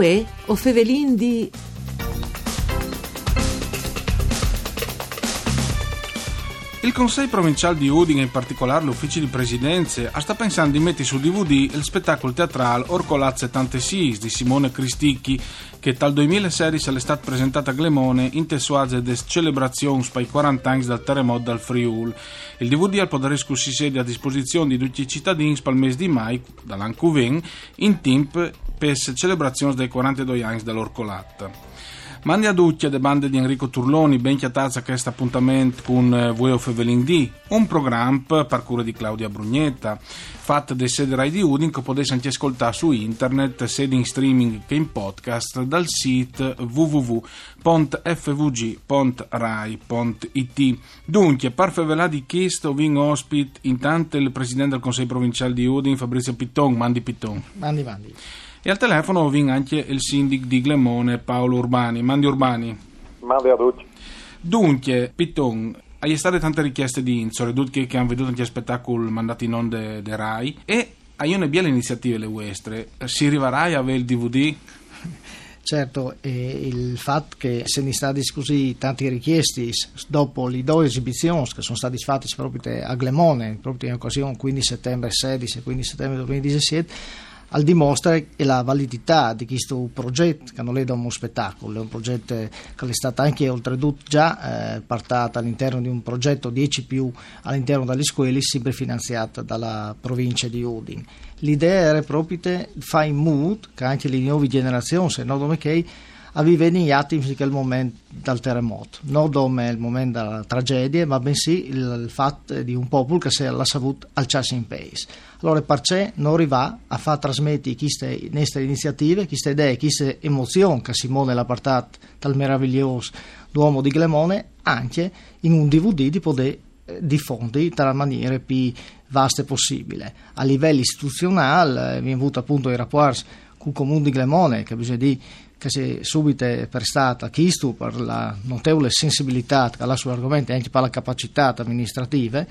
Uè, o fevelin di... Il Consiglio provinciale di Udine, in particolare l'ufficio di presidenza, sta pensando di mettere su DVD il spettacolo teatrale Orcolazze Tante Sis di Simone Cristicchi, che dal 2016 è stato presentato a Glemone in tessuaze des celebrazioni per i 40 anni dal terremoto dal Friul. Il DVD al potere si sede a disposizione di tutti i cittadini per il mese di mai, dall'Ancuven, in tempo per le celebrazioni dei 42 anni dall'Orcolazze. Mandi a tutti le bande di Enrico Turloni, ben chiatazza questo appuntamento con eh, Vueo Fevelin D, un programma per cura di Claudia Brugnetta, fatto da sede Rai di Udin che potete anche ascoltare su internet, sia in streaming che in podcast, dal sito www.fvg.rai.it. Dunque, per fevelà di chiesto, vin ospite intanto il presidente del Consiglio Provinciale di Udin, Fabrizio Pitton, mandi Pitton. Mandi, mandi. E al telefono viene anche il sindaco di Glemone, Paolo Urbani. Mandi Urbani. Mandi a tutti. Dunque, Pitton, hai state tante richieste di Inzore, tutti che hanno veduto anche spettacoli mandati in onda de RAI e hai una bella iniziative le vostre. Si arriverà a avere il DVD? Certo, eh, il fatto che se ne sta così tanti richiesti dopo le due esibizioni che sono state fatte proprio a Glemone, proprio in occasione 15 settembre 16 e 15 settembre 2017, al dimostra la validità di questo progetto che non è da uno spettacolo, è un progetto che è stato anche oltretutto già eh, portato all'interno di un progetto 10 più all'interno delle scuole, sempre finanziato dalla provincia di Udine. L'idea era proprio di fare in mood che anche le nuove generazioni, se non che avevano gli attimi quel momento del terremoto, non come il momento della tragedia, ma bensì il, il fatto di un popolo che si è saputo alzarsi in paese. Allora, perché non arriva a far trasmettere queste nostre iniziative, queste idee, queste emozioni che Simone l'ha portato dal meraviglioso Duomo di Glemone, anche in un DVD di poter eh, diffondere tra maniere più vaste possibile. A livello istituzionale, eh, vi è avuto appunto i rapporti con il comune di Glemone, che bisogna dire che si è subito prestata a Chistu per la notevole sensibilità che ha sull'argomento e anche per la capacità amministrative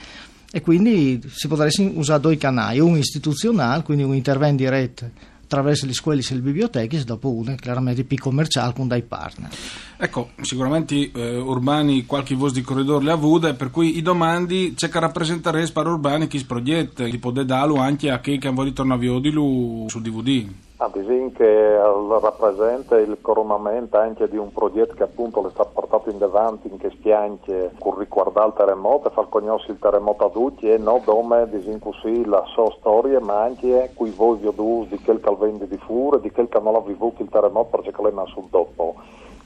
e quindi si potrebbe usare due canali, uno istituzionale, quindi un intervento diretto attraverso le scuole e le biblioteche e dopo uno chiaramente più commerciale con dei partner. Ecco, sicuramente eh, Urbani qualche voce di corridore le ha avute, per cui i domandi c'è che rappresentare per Urbani chi progetto, li può darlo anche a chi che vuole tornare a sul DVD. Ah, disin che rappresenta il coronamento anche di un progetto che appunto le sta portato in avanti in che spianche con riguardo al terremoto e far conoscere il terremoto a tutti e non come così la sua storia ma anche qui voi vi ho di quel che vende di fure di quel che non ha vivuto il terremoto perché lei non sul dopo.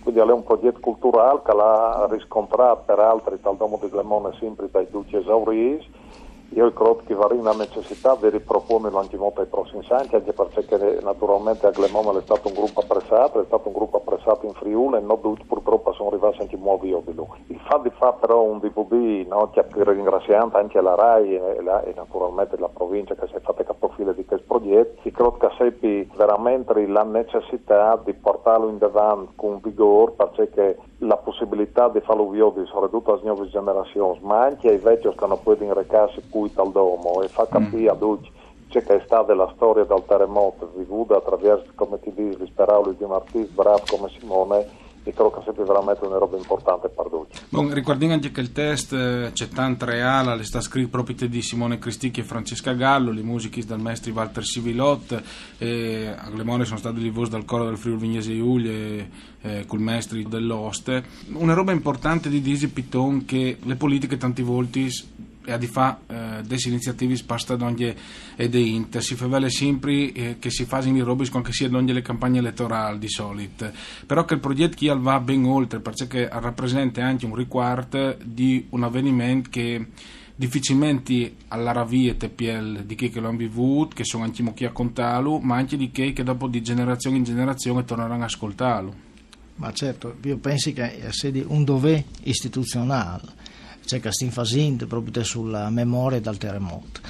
Quindi è un progetto culturale che l'ha riscontrato per altri dal Domo di Glemone sempre dai duci esauriti io credo che va una necessità di riproporlo anche molto ai prossimi anni, anche perché naturalmente a Glemone è stato un gruppo apprezzato, è stato un gruppo apprezzato in Friuli e non tutti purtroppo sono arrivati anche nuovi lui. Il fatto di fare però un DVD no, che ringraziando anche la RAI e, la, e, naturalmente la provincia che si è fatta progetto, credo che seppi veramente la necessità di portarlo in davanti con vigore perché la possibilità di farlo viodi soprattutto alle nuove generazioni, ma anche ai vecchi che non possono recarsi più al domo e fa capire mm. a tutti c'è che è stata la storia del terremoto vivuta attraverso, come ti dici, le parole di un artista bravo come Simone e credo che sia veramente una roba importante per tutti. Bon, ricordiamo anche che il test eh, c'è tanto reale, le sta scritto proprio di Simone Cristicchi e Francesca Gallo, le musiche dal maestro Walter Sivilot, e a Glemone sono stati le voci dal coro del Friuli Vignese Iulia e eh, col maestro dell'Oste. Una roba importante di Disi Piton che le politiche tanti volti e a di fa eh, delle iniziative spasta d'ogni e de Inter si fa vale sempre eh, che si fanno in robe anche sia d'ogni le campagne elettorali di solito però che il progetto chi va ben oltre perché rappresenta anche un riguardo di un avvenimento che difficilmente alla via TPL di chi che lo hanno vivuto, che sono anche chi a contarlo, ma anche di chi che dopo di generazione in generazione torneranno a ascoltarlo. Ma certo, io penso che sia un dovere istituzionale c'è che stiamo facendo proprio sulla memoria del terremoto.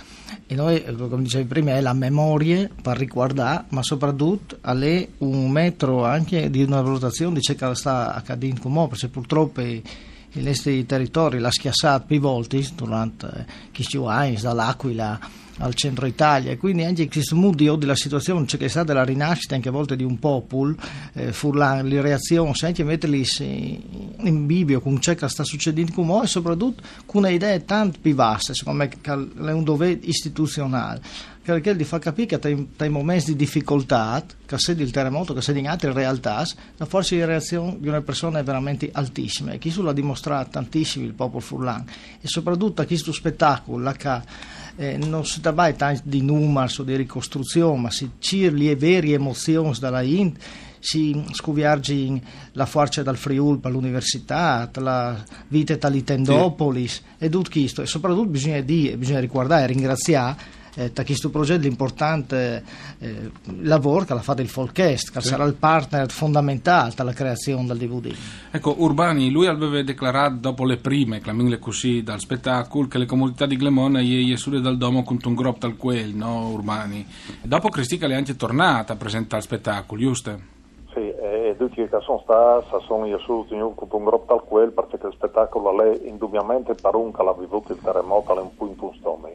E noi, come dicevi prima, è la memoria per riguardare, ma soprattutto è un metro anche di una valutazione di ciò che sta accadendo come perché purtroppo i nostri territori l'ha schiassato più volte durante questi anni, dall'Aquila al centro Italia. E quindi anche questo mood della situazione c'è che è stata la rinascita anche a volte di un popolo eh, furlan le reazioni anche metterli in bivio con ciò che sta succedendo come e soprattutto con idee tanto più vaste secondo me che è un dovere istituzionale perché di far capire che nei momenti di difficoltà, che se il terremoto, che se in altre realtà, la forza di reazione di una persona è veramente altissima. E questo l'ha dimostrato tantissimo il popolo furlan. E soprattutto a questo spettacolo che eh, non si tratta tanto di numeri o di ricostruzione, ma si cirli e veri emozioni dalla Int si scuviargi la forza dal Friul per l'università, la vita dall'Itendopolis sì. e tutto questo. E soprattutto bisogna dire, bisogna ricordare e ringraziare eh, da questo progetto importante eh, lavoro che ha fatto il Folkest, che sì. sarà il partner fondamentale per la creazione del DVD. Ecco, Urbani, lui aveva dichiarato dopo le prime, clamile così, dal spettacolo, che le comunità di Glemona ieri su dal domo con un groppo tal quel, no, Urbani? Dopo Cristica le è anche tornata a presentare il spettacolo, giusto? Sì, e tutti che sono stati, sono io su con un groppo tal quel, perché il spettacolo è indubbiamente per un che l'ha vivuto il terremoto, è un punto un stomi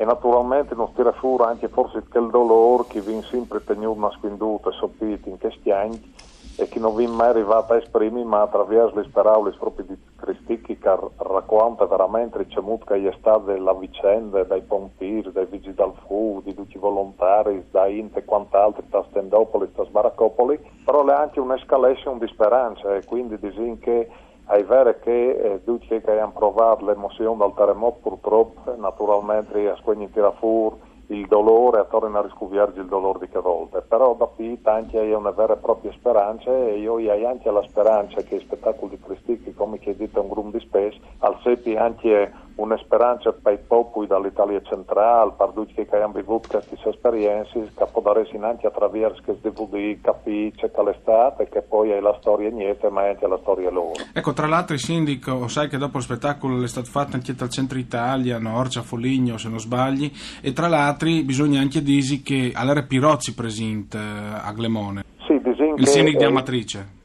e naturalmente non tira fuori anche forse quel dolore che viene sempre tenuto nasconduto e sopito in questi anni e che non viene mai arrivato a esprimere ma attraverso le parole proprio di Cristicchi che racconta veramente c'è che è stata la vicenda dai pompieri, dai vigili del fu, di tutti i volontari, da Inte e quant'altro, da Stendopoli, da Sbaracopoli, però è anche un'escalation di speranza e quindi disin che è vero che eh, tutti che hanno provato l'emozione del terremoto purtroppo naturalmente a squegni tira fuori il dolore e tornano a riscoverci il dolore di che volte, però da qui tanti hanno una vera e propria speranza e io ho anche la speranza che i spettacoli di Cristi, come chiedete un gruppo di spes, al sepi anche una speranza per i popoli dall'Italia centrale, per tutti che hanno vivuto queste esperienze, che possono anche attraverso questi DVD capire che l'estate che poi è la storia niente, ma è anche la storia loro. Ecco, tra l'altro sindaco, sai che dopo il spettacolo è stato fatto anche dal centro Italia, no? Orcia Foligno se non sbagli, e tra l'altro bisogna anche dire che all'era Pirozzi presente eh, a Glemone. Sì, il sindaco di Amatrice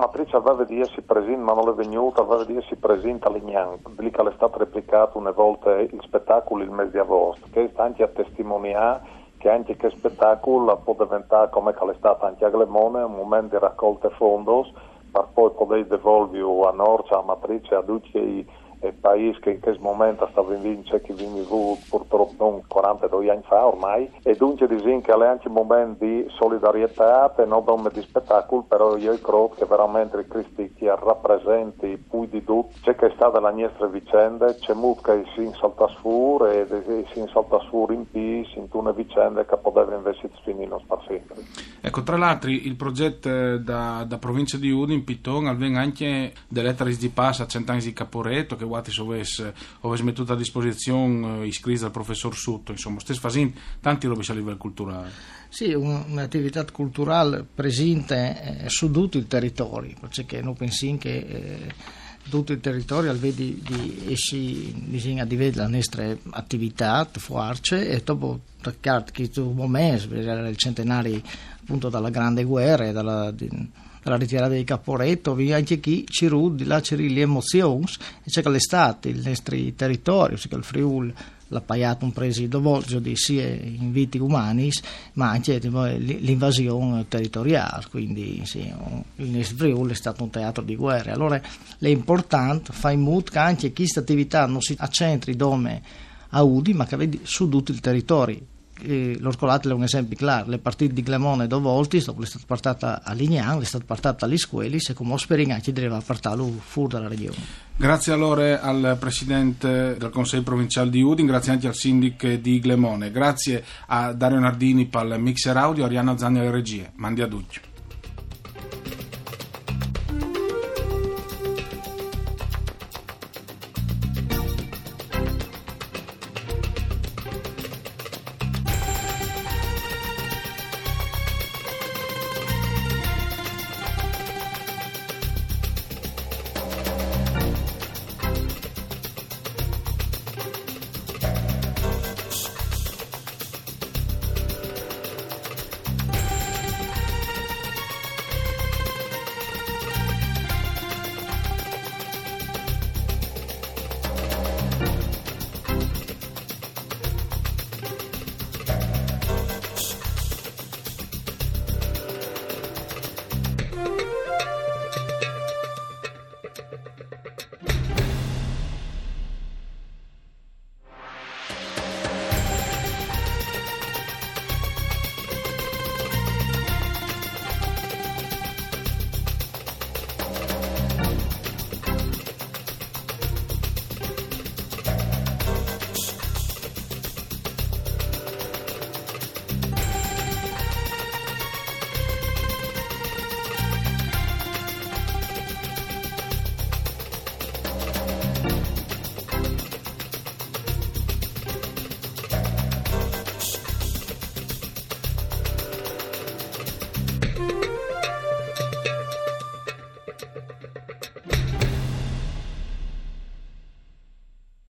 sindaco di Amatrice aveva di essere presente, ma non è venuto, aveva di essere presente a Lignan, lì che è stato replicato una volta il spettacolo il mese di agosto, che sta anche a testimoniare che anche che spettacolo può diventare come è stato anche a Glemone, un momento di raccolta fondi per poi poter devolvere a Norcia, a Matrice, a tutti il paese che in questo momento sta vivendo, che viene purtroppo non 42 anni fa ormai, e dunque dicono che è anche un momento di solidarietà e non di spettacolo, però io credo che veramente i cristiani rappresenti più di tutto ciò che è stata la nostra vicenda, c'è molto che si insalta fuori e si insalta fuori in peace, in una vicenda che poteva invece finire per sempre. Ecco, tra l'altro il progetto da, da provincia di Udin, Piton, avviene anche delle lettere di pass a cent'anni di Caporetto, che Guatis avesse, avesse messo a disposizione eh, iscritti dal professor Sutto, insomma, stesse facendo tanti robe a livello culturale. Sì, un'attività culturale presente eh, su tutto il territorio, perché noi pensiamo che eh, tutto il territorio vedi di essi bisogna di vedere la nostra attività forte e dopo questo momento il centenario appunto dalla grande guerra e dalla di, la ritirata di Caporetto, anche chi ci rudi, là ci le emozioni, e c'è che l'estate, il nostro territorio, c'è che il Friuli l'ha pagato un presidio volgio di sia in viti umani, ma anche l'invasione territoriale, quindi sì, il Friuli è stato un teatro di guerra. Allora è importante fare in modo che anche questa attività non si accentri dove a Udi, ma che vedi su tutto il territorio l'Orcolatele è un esempio chiaro, le partite di Glemone due volte, dopo è stata portata a Lignan, è stata portata agli Squeli, e come Osperinga deve portarlo fuori dalla regione. Grazie allora al Presidente del Consiglio Provinciale di Udin, grazie anche al Sindic di Glemone, grazie a Dario Nardini per il mixer audio, Arianna Zanni alle regie. Mandi a Duccio.